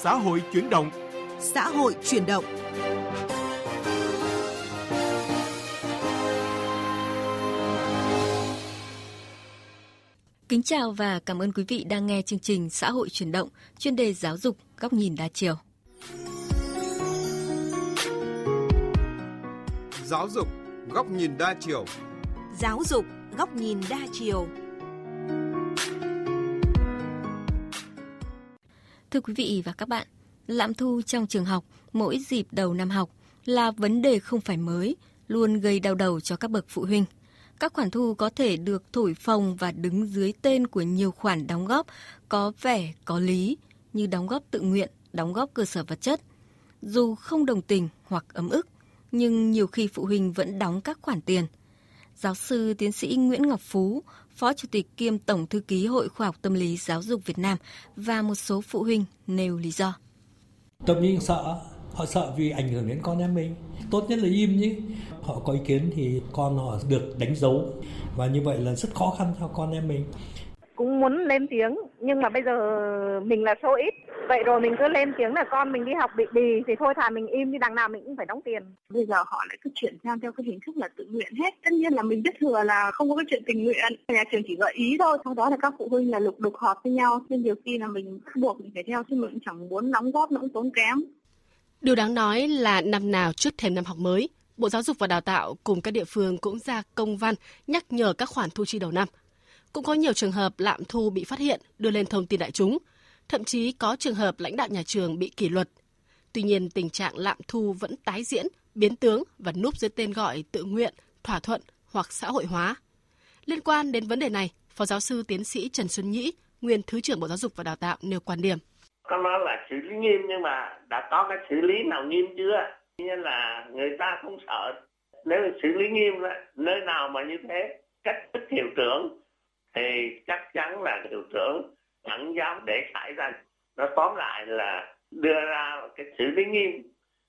Xã hội chuyển động. Xã hội chuyển động. Kính chào và cảm ơn quý vị đang nghe chương trình Xã hội chuyển động, chuyên đề giáo dục góc nhìn đa chiều. Giáo dục góc nhìn đa chiều. Giáo dục góc nhìn đa chiều. Thưa quý vị và các bạn, lạm thu trong trường học mỗi dịp đầu năm học là vấn đề không phải mới, luôn gây đau đầu cho các bậc phụ huynh. Các khoản thu có thể được thổi phồng và đứng dưới tên của nhiều khoản đóng góp có vẻ có lý như đóng góp tự nguyện, đóng góp cơ sở vật chất. Dù không đồng tình hoặc ấm ức, nhưng nhiều khi phụ huynh vẫn đóng các khoản tiền. Giáo sư tiến sĩ Nguyễn Ngọc Phú, Phó Chủ tịch kiêm Tổng Thư ký Hội Khoa học Tâm lý Giáo dục Việt Nam và một số phụ huynh nêu lý do. Tâm lý sợ, họ sợ vì ảnh hưởng đến con em mình. Tốt nhất là im nhé. Họ có ý kiến thì con họ được đánh dấu và như vậy là rất khó khăn cho con em mình cũng muốn lên tiếng nhưng mà bây giờ mình là số ít. Vậy rồi mình cứ lên tiếng là con mình đi học bị đì thì thôi thà mình im đi đằng nào mình cũng phải đóng tiền. Bây giờ họ lại cứ chuyển sang theo cái hình thức là tự nguyện hết. Tất nhiên là mình biết thừa là không có cái chuyện tình nguyện. Nhà trường chỉ gợi ý thôi. Sau đó là các phụ huynh là lục đục họp với nhau. Nên nhiều khi là mình bắt buộc mình phải theo chứ mình chẳng muốn đóng góp nó cũng tốn kém. Điều đáng nói là năm nào trước thềm năm học mới, Bộ Giáo dục và Đào tạo cùng các địa phương cũng ra công văn nhắc nhở các khoản thu chi đầu năm. Cũng có nhiều trường hợp lạm thu bị phát hiện, đưa lên thông tin đại chúng. Thậm chí có trường hợp lãnh đạo nhà trường bị kỷ luật. Tuy nhiên, tình trạng lạm thu vẫn tái diễn, biến tướng và núp dưới tên gọi tự nguyện, thỏa thuận hoặc xã hội hóa. Liên quan đến vấn đề này, Phó giáo sư tiến sĩ Trần Xuân Nhĩ, nguyên Thứ trưởng Bộ Giáo dục và Đào tạo nêu quan điểm. Có nói là xử lý nghiêm nhưng mà đã có cái xử lý nào nghiêm chưa? Như là người ta không sợ. Nếu xử lý nghiêm nơi nào mà như thế, cách thức hiệu trưởng thì chắc chắn là hiệu trưởng chẳng dám để xảy ra. Nó tóm lại là đưa ra cái xử lý nghiêm.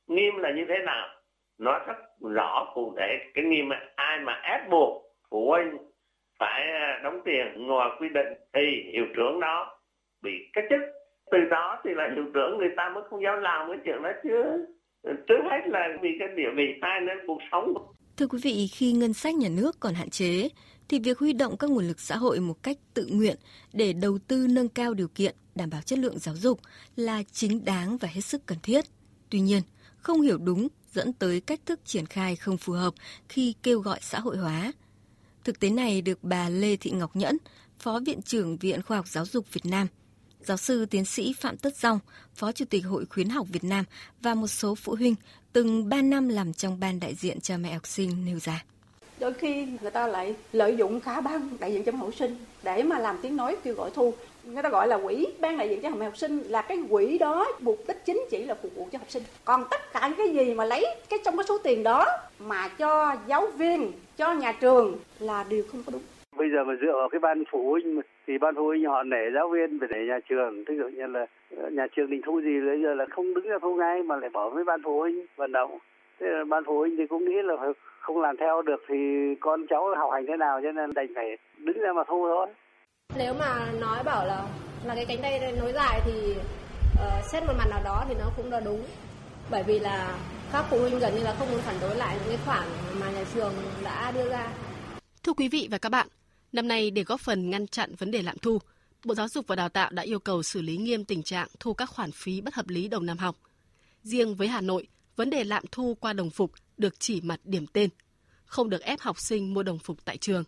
Nghiêm là như thế nào? Nó rất rõ cụ thể. Cái nghiêm mà ai mà ép buộc phụ huynh phải à, đóng tiền ngoài quy định thì hiệu trưởng đó bị cách chức. Từ đó thì là hiệu trưởng người ta mới không dám làm cái chuyện đó chứ. Trước hết là vì cái địa vị hai nên cuộc sống Thưa quý vị, khi ngân sách nhà nước còn hạn chế, thì việc huy động các nguồn lực xã hội một cách tự nguyện để đầu tư nâng cao điều kiện đảm bảo chất lượng giáo dục là chính đáng và hết sức cần thiết. Tuy nhiên, không hiểu đúng dẫn tới cách thức triển khai không phù hợp khi kêu gọi xã hội hóa. Thực tế này được bà Lê Thị Ngọc Nhẫn, Phó Viện trưởng Viện Khoa học Giáo dục Việt Nam, giáo sư tiến sĩ Phạm Tất Dòng, Phó Chủ tịch Hội Khuyến học Việt Nam và một số phụ huynh từng 3 năm làm trong ban đại diện cha mẹ học sinh nêu ra đôi khi người ta lại lợi dụng cả ban đại diện cho học sinh để mà làm tiếng nói kêu gọi thu. Người ta gọi là quỹ ban đại diện cho học sinh là cái quỹ đó mục đích chính chỉ là phục vụ cho học sinh. Còn tất cả cái gì mà lấy cái trong cái số tiền đó mà cho giáo viên, cho nhà trường là điều không có đúng. Bây giờ mà dựa vào cái ban phụ huynh thì ban phụ huynh họ nể giáo viên về nể nhà trường. Ví dụ như là ờ, nhà trường định thu gì, bây giờ là không đứng ra thu ngay mà lại bỏ với ban phụ huynh vận động ban phụ huynh thì cũng nghĩ là không làm theo được thì con cháu học hành thế nào cho nên đành phải đứng ra mà thu thôi nếu mà nói bảo là là cái cánh tay nối dài thì uh, xét một mặt nào đó thì nó cũng là đúng bởi vì là các phụ huynh gần như là không muốn phản đối lại những cái khoản mà nhà trường đã đưa ra. Thưa quý vị và các bạn, năm nay để góp phần ngăn chặn vấn đề lạm thu, Bộ Giáo dục và Đào tạo đã yêu cầu xử lý nghiêm tình trạng thu các khoản phí bất hợp lý đầu năm học. Riêng với Hà Nội, vấn đề lạm thu qua đồng phục được chỉ mặt điểm tên, không được ép học sinh mua đồng phục tại trường.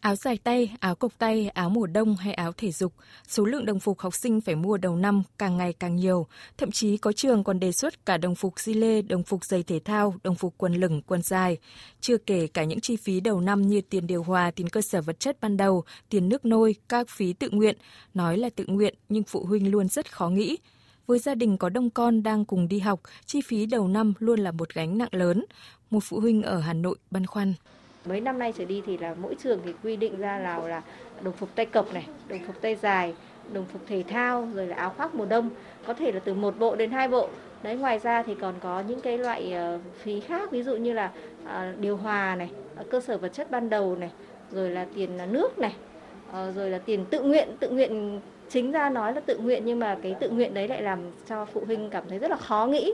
Áo dài tay, áo cộc tay, áo mùa đông hay áo thể dục, số lượng đồng phục học sinh phải mua đầu năm càng ngày càng nhiều. Thậm chí có trường còn đề xuất cả đồng phục di lê, đồng phục giày thể thao, đồng phục quần lửng, quần dài. Chưa kể cả những chi phí đầu năm như tiền điều hòa, tiền cơ sở vật chất ban đầu, tiền nước nôi, các phí tự nguyện. Nói là tự nguyện nhưng phụ huynh luôn rất khó nghĩ. Với gia đình có đông con đang cùng đi học, chi phí đầu năm luôn là một gánh nặng lớn. Một phụ huynh ở Hà Nội băn khoăn. Mấy năm nay trở đi thì là mỗi trường thì quy định ra là là đồng phục tay cộc này, đồng phục tay dài, đồng phục thể thao rồi là áo khoác mùa đông, có thể là từ một bộ đến hai bộ. Đấy ngoài ra thì còn có những cái loại ờ, phí khác ví dụ như là ờ, điều hòa này, ờ, cơ sở vật chất ban đầu này, rồi là tiền nước này, rồi là tiền tự nguyện tự nguyện chính ra nói là tự nguyện nhưng mà cái tự nguyện đấy lại làm cho phụ huynh cảm thấy rất là khó nghĩ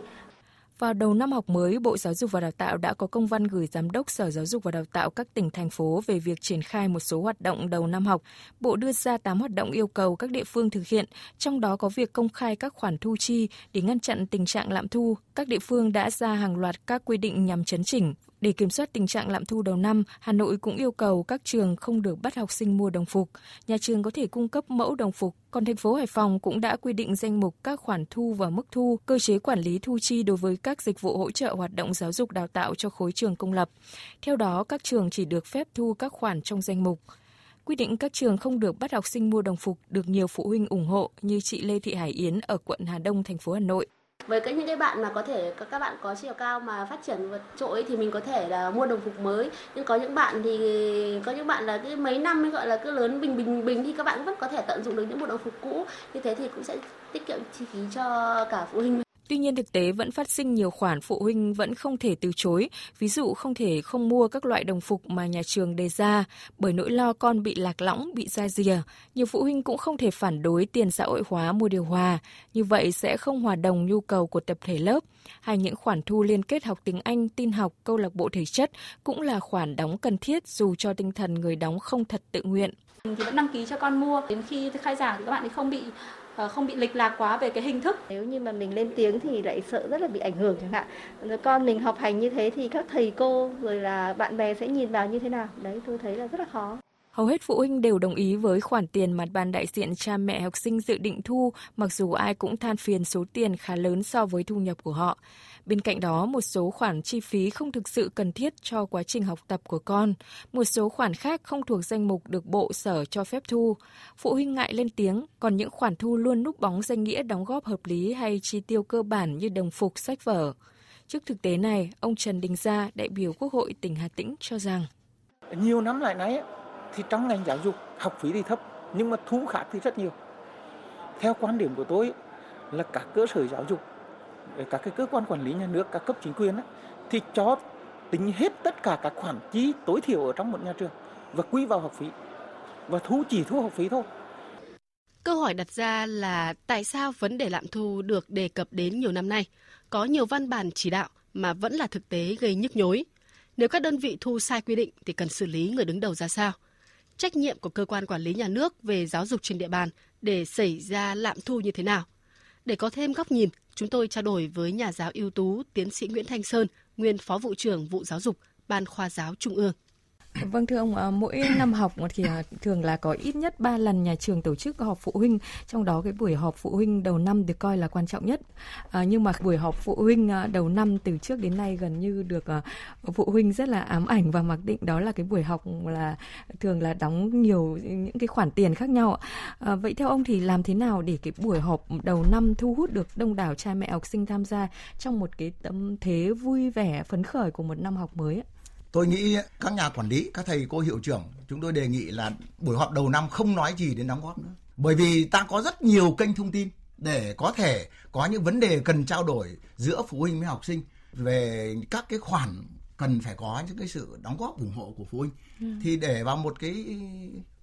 vào đầu năm học mới, Bộ Giáo dục và Đào tạo đã có công văn gửi Giám đốc Sở Giáo dục và Đào tạo các tỉnh, thành phố về việc triển khai một số hoạt động đầu năm học. Bộ đưa ra 8 hoạt động yêu cầu các địa phương thực hiện, trong đó có việc công khai các khoản thu chi để ngăn chặn tình trạng lạm thu. Các địa phương đã ra hàng loạt các quy định nhằm chấn chỉnh, để kiểm soát tình trạng lạm thu đầu năm, Hà Nội cũng yêu cầu các trường không được bắt học sinh mua đồng phục. Nhà trường có thể cung cấp mẫu đồng phục. Còn thành phố Hải Phòng cũng đã quy định danh mục các khoản thu và mức thu, cơ chế quản lý thu chi đối với các dịch vụ hỗ trợ hoạt động giáo dục đào tạo cho khối trường công lập. Theo đó, các trường chỉ được phép thu các khoản trong danh mục. Quy định các trường không được bắt học sinh mua đồng phục được nhiều phụ huynh ủng hộ như chị Lê Thị Hải Yến ở quận Hà Đông, thành phố Hà Nội với cái những cái bạn mà có thể các bạn có chiều cao mà phát triển vượt trội thì mình có thể là mua đồng phục mới. Nhưng có những bạn thì, có những bạn là cái mấy năm mới gọi là cứ lớn bình bình bình thì các bạn vẫn có thể tận dụng được những bộ đồng phục cũ. Như thế thì cũng sẽ tiết kiệm chi phí cho cả phụ huynh. Tuy nhiên thực tế vẫn phát sinh nhiều khoản phụ huynh vẫn không thể từ chối, ví dụ không thể không mua các loại đồng phục mà nhà trường đề ra bởi nỗi lo con bị lạc lõng, bị ra rìa. Nhiều phụ huynh cũng không thể phản đối tiền xã hội hóa mua điều hòa, như vậy sẽ không hòa đồng nhu cầu của tập thể lớp. Hay những khoản thu liên kết học tiếng Anh, tin học, câu lạc bộ thể chất cũng là khoản đóng cần thiết dù cho tinh thần người đóng không thật tự nguyện. Thì vẫn đăng ký cho con mua, đến khi khai giảng thì các bạn thì không bị Ờ, không bị lệch lạc quá về cái hình thức. Nếu như mà mình lên tiếng thì lại sợ rất là bị ảnh hưởng chẳng hạn. Con mình học hành như thế thì các thầy cô rồi là bạn bè sẽ nhìn vào như thế nào? Đấy, tôi thấy là rất là khó. Hầu hết phụ huynh đều đồng ý với khoản tiền mà ban đại diện cha mẹ học sinh dự định thu, mặc dù ai cũng than phiền số tiền khá lớn so với thu nhập của họ. Bên cạnh đó, một số khoản chi phí không thực sự cần thiết cho quá trình học tập của con, một số khoản khác không thuộc danh mục được bộ sở cho phép thu. Phụ huynh ngại lên tiếng, còn những khoản thu luôn núp bóng danh nghĩa đóng góp hợp lý hay chi tiêu cơ bản như đồng phục, sách vở. Trước thực tế này, ông Trần Đình Gia, đại biểu Quốc hội tỉnh Hà Tĩnh cho rằng Nhiều năm lại nãy thì trong ngành giáo dục học phí thì thấp nhưng mà thu khác thì rất nhiều. Theo quan điểm của tôi là các cơ sở giáo dục các cái cơ quan quản lý nhà nước các cấp chính quyền thì cho tính hết tất cả các khoản chi tối thiểu ở trong một nhà trường và quy vào học phí và thu chỉ thu học phí thôi. Câu hỏi đặt ra là tại sao vấn đề lạm thu được đề cập đến nhiều năm nay, có nhiều văn bản chỉ đạo mà vẫn là thực tế gây nhức nhối. Nếu các đơn vị thu sai quy định thì cần xử lý người đứng đầu ra sao? Trách nhiệm của cơ quan quản lý nhà nước về giáo dục trên địa bàn để xảy ra lạm thu như thế nào? Để có thêm góc nhìn, chúng tôi trao đổi với nhà giáo ưu tú tiến sĩ Nguyễn Thanh Sơn, nguyên phó vụ trưởng vụ giáo dục, Ban khoa giáo Trung ương. Vâng thưa ông, à, mỗi năm học thì à, thường là có ít nhất 3 lần nhà trường tổ chức họp phụ huynh, trong đó cái buổi họp phụ huynh đầu năm được coi là quan trọng nhất. À, nhưng mà buổi họp phụ huynh à, đầu năm từ trước đến nay gần như được phụ huynh rất là ám ảnh và mặc định đó là cái buổi học là thường là đóng nhiều những cái khoản tiền khác nhau. À, vậy theo ông thì làm thế nào để cái buổi họp đầu năm thu hút được đông đảo cha mẹ học sinh tham gia trong một cái tâm thế vui vẻ phấn khởi của một năm học mới? Tôi nghĩ các nhà quản lý, các thầy cô hiệu trưởng, chúng tôi đề nghị là buổi họp đầu năm không nói gì đến đóng góp nữa. Bởi vì ta có rất nhiều kênh thông tin để có thể có những vấn đề cần trao đổi giữa phụ huynh với học sinh về các cái khoản cần phải có những cái sự đóng góp ủng hộ của phụ huynh. Ừ. Thì để vào một cái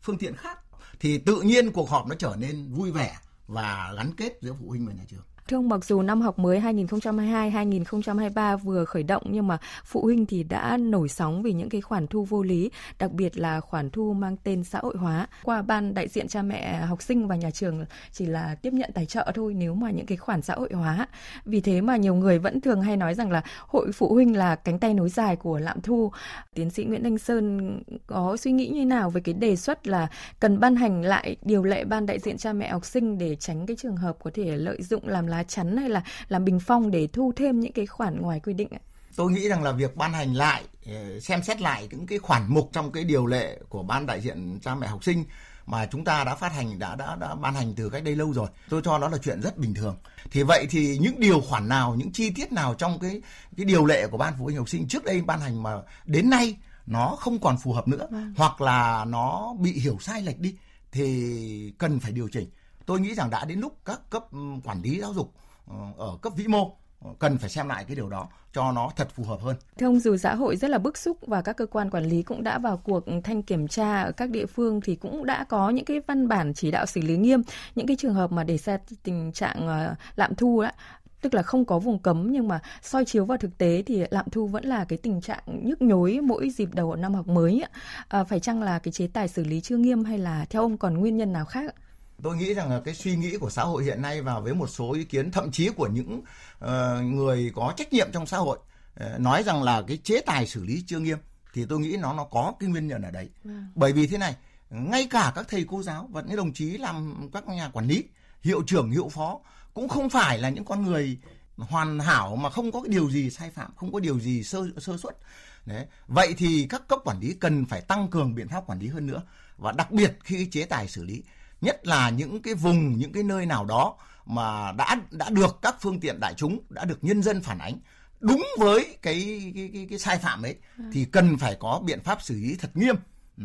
phương tiện khác thì tự nhiên cuộc họp nó trở nên vui vẻ và gắn kết giữa phụ huynh và nhà trường. Thưa ông, mặc dù năm học mới 2022-2023 vừa khởi động nhưng mà phụ huynh thì đã nổi sóng vì những cái khoản thu vô lý, đặc biệt là khoản thu mang tên xã hội hóa. Qua ban đại diện cha mẹ học sinh và nhà trường chỉ là tiếp nhận tài trợ thôi nếu mà những cái khoản xã hội hóa. Vì thế mà nhiều người vẫn thường hay nói rằng là hội phụ huynh là cánh tay nối dài của lạm thu. Tiến sĩ Nguyễn Thanh Sơn có suy nghĩ như nào về cái đề xuất là cần ban hành lại điều lệ ban đại diện cha mẹ học sinh để tránh cái trường hợp có thể lợi dụng làm lá chắn hay là làm bình phong để thu thêm những cái khoản ngoài quy định ạ? Tôi nghĩ rằng là việc ban hành lại, ờ, xem xét lại những cái khoản mục trong cái điều lệ của ban đại diện cha mẹ học sinh mà chúng ta đã phát hành đã đã đã ban hành từ cách đây lâu rồi. Tôi cho nó là chuyện rất bình thường. Thì vậy thì những điều khoản nào, những chi tiết nào trong cái cái điều lệ của ban phụ huynh học sinh trước đây ban hành mà đến nay nó không còn phù hợp nữa vâng. hoặc là nó bị hiểu sai lệch đi thì cần phải điều chỉnh tôi nghĩ rằng đã đến lúc các cấp ừ, quản lý giáo dục ờ, ở cấp vĩ mô ờ, cần phải xem lại cái điều đó cho nó thật phù hợp hơn. Thưa ông, dù xã hội rất là bức xúc và các cơ quan quản lý cũng đã vào cuộc thanh kiểm tra ở các địa phương thì cũng đã có những cái văn bản chỉ đạo xử lý nghiêm những cái trường hợp mà để ra tình trạng ờ, lạm thu đó tức là không có vùng cấm nhưng mà soi chiếu vào thực tế thì lạm thu vẫn là cái tình trạng nhức nhối mỗi dịp đầu năm học mới à, phải chăng là cái chế tài xử lý chưa nghiêm hay là theo ông còn nguyên nhân nào khác tôi nghĩ rằng là cái suy nghĩ của xã hội hiện nay và với một số ý kiến thậm chí của những uh, người có trách nhiệm trong xã hội uh, nói rằng là cái chế tài xử lý chưa nghiêm thì tôi nghĩ nó nó có cái nguyên nhân ở đấy. Vâng. bởi vì thế này ngay cả các thầy cô giáo và những đồng chí làm các nhà quản lý hiệu trưởng hiệu phó cũng không phải là những con người hoàn hảo mà không có cái điều gì sai phạm không có điều gì sơ sơ suất. Đấy. Vậy thì các cấp quản lý cần phải tăng cường biện pháp quản lý hơn nữa và đặc biệt khi chế tài xử lý nhất là những cái vùng những cái nơi nào đó mà đã đã được các phương tiện đại chúng đã được nhân dân phản ánh đúng với cái cái cái, cái sai phạm ấy ừ. thì cần phải có biện pháp xử lý thật nghiêm ừ.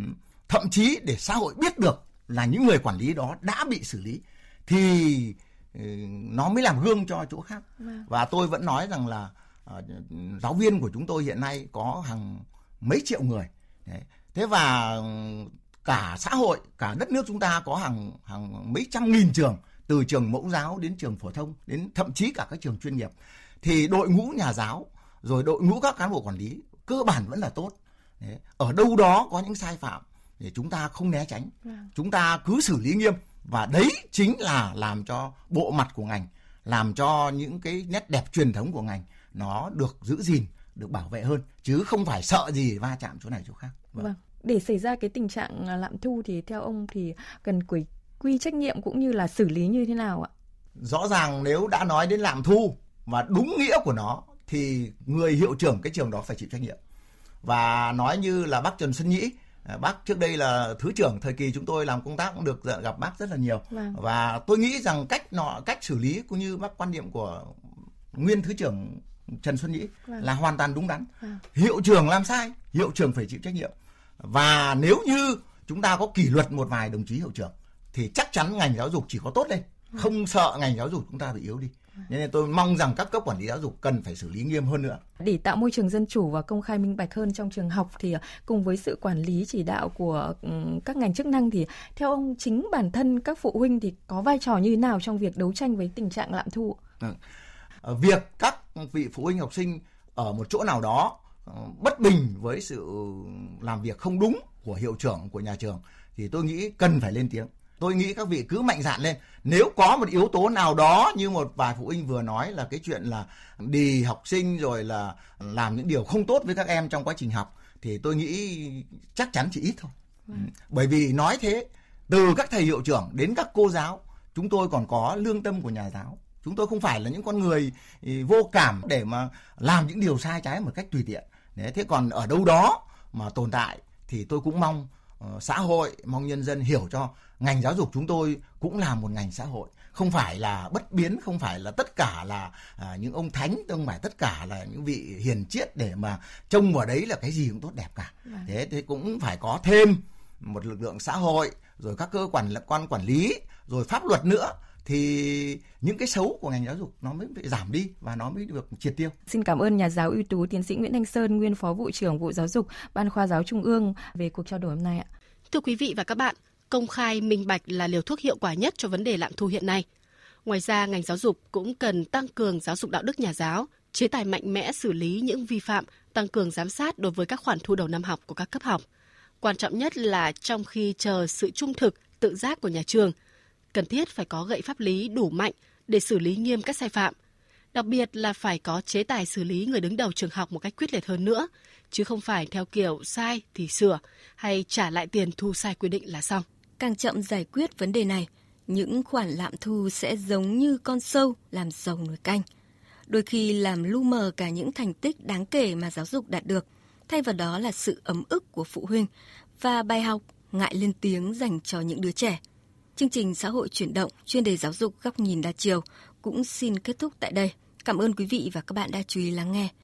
thậm chí để xã hội biết được là những người quản lý đó đã bị xử lý thì ừ, nó mới làm gương cho chỗ khác vâng. và tôi vẫn nói rằng là uh, giáo viên của chúng tôi hiện nay có hàng mấy triệu người Đấy. thế và cả xã hội cả đất nước chúng ta có hàng hàng mấy trăm nghìn trường từ trường mẫu giáo đến trường phổ thông đến thậm chí cả các trường chuyên nghiệp thì đội ngũ nhà giáo rồi đội ngũ các cán bộ quản lý cơ bản vẫn là tốt Đấy. ở đâu đó có những sai phạm để chúng ta không né tránh vâng. chúng ta cứ xử lý nghiêm và đấy chính là làm cho bộ mặt của ngành làm cho những cái nét đẹp truyền thống của ngành nó được giữ gìn được bảo vệ hơn chứ không phải sợ gì va chạm chỗ này chỗ khác vâng. vâng để xảy ra cái tình trạng à, lạm thu thì theo ông thì cần quy quy trách nhiệm cũng như là xử lý như thế nào ạ? Rõ ràng nếu đã nói đến lạm thu và đúng nghĩa của nó thì người hiệu trưởng cái trường đó phải chịu trách nhiệm. Và nói như là bác Trần Xuân Nhĩ, à, bác trước đây là thứ trưởng thời kỳ chúng tôi làm công tác cũng được gặp bác rất là nhiều. Vâng. Và tôi nghĩ rằng cách nọ cách xử lý cũng như bác quan điểm của nguyên thứ trưởng Trần Xuân Nhĩ vâng. là hoàn toàn đúng đắn. Vâng. Hiệu trưởng làm sai, hiệu trưởng phải chịu trách nhiệm và nếu như chúng ta có kỷ luật một vài đồng chí hiệu trưởng thì chắc chắn ngành giáo dục chỉ có tốt lên không sợ ngành giáo dục chúng ta bị yếu đi nên tôi mong rằng các cấp quản lý giáo dục cần phải xử lý nghiêm hơn nữa. Để tạo môi trường dân chủ và công khai minh bạch hơn trong trường học thì cùng với sự quản lý chỉ đạo của ừ, các ngành chức năng thì theo ông chính bản thân các phụ huynh thì có vai trò như thế nào trong việc đấu tranh với tình trạng lạm thu? Ừ. Việc các vị phụ huynh học sinh ở một chỗ nào đó bất bình với sự làm việc không đúng của hiệu trưởng của nhà trường thì tôi nghĩ cần phải lên tiếng. Tôi nghĩ các vị cứ mạnh dạn lên. Nếu có một yếu tố nào đó như một vài phụ huynh vừa nói là cái chuyện là đi học sinh rồi là làm những điều không tốt với các em trong quá trình học thì tôi nghĩ chắc chắn chỉ ít thôi. Vâng. bởi vì nói thế từ các thầy hiệu trưởng đến các cô giáo chúng tôi còn có lương tâm của nhà giáo. Chúng tôi không phải là những con người vô cảm để mà làm những điều sai trái một cách tùy tiện Đấy, thế còn ở đâu đó mà tồn tại thì tôi cũng mong uh, xã hội mong nhân dân hiểu cho ngành giáo dục chúng tôi cũng là một ngành xã hội. Không phải là bất biến không phải là tất cả là à, những ông thánh không phải tất cả là những vị hiền triết để mà trông vào đấy là cái gì cũng tốt đẹp cả. Vâng. thế thì cũng phải có thêm một lực lượng xã hội rồi các cơ quan quan quản lý rồi pháp luật nữa thì những cái xấu của ngành giáo dục nó mới bị giảm đi và nó mới được triệt tiêu. Xin cảm ơn nhà giáo ưu tú tiến sĩ Nguyễn Thanh Sơn, nguyên phó vụ trưởng vụ giáo dục Ban khoa giáo Trung ương về cuộc trao đổi hôm nay ạ. Thưa quý vị và các bạn, công khai minh bạch là liều thuốc hiệu quả nhất cho vấn đề lạm thu hiện nay. Ngoài ra, ngành giáo dục cũng cần tăng cường giáo dục đạo đức nhà giáo, chế tài mạnh mẽ xử lý những vi phạm, tăng cường giám sát đối với các khoản thu đầu năm học của các cấp học. Quan trọng nhất là trong khi chờ sự trung thực, tự giác của nhà trường – cần thiết phải có gậy pháp lý đủ mạnh để xử lý nghiêm các sai phạm. Đặc biệt là phải có chế tài xử lý người đứng đầu trường học một cách quyết liệt hơn nữa, chứ không phải theo kiểu sai thì sửa hay trả lại tiền thu sai quy định là xong. Càng chậm giải quyết vấn đề này, những khoản lạm thu sẽ giống như con sâu làm dầu nồi canh. Đôi khi làm lu mờ cả những thành tích đáng kể mà giáo dục đạt được, thay vào đó là sự ấm ức của phụ huynh và bài học ngại lên tiếng dành cho những đứa trẻ. Chương trình xã hội chuyển động, chuyên đề giáo dục góc nhìn đa chiều cũng xin kết thúc tại đây. Cảm ơn quý vị và các bạn đã chú ý lắng nghe.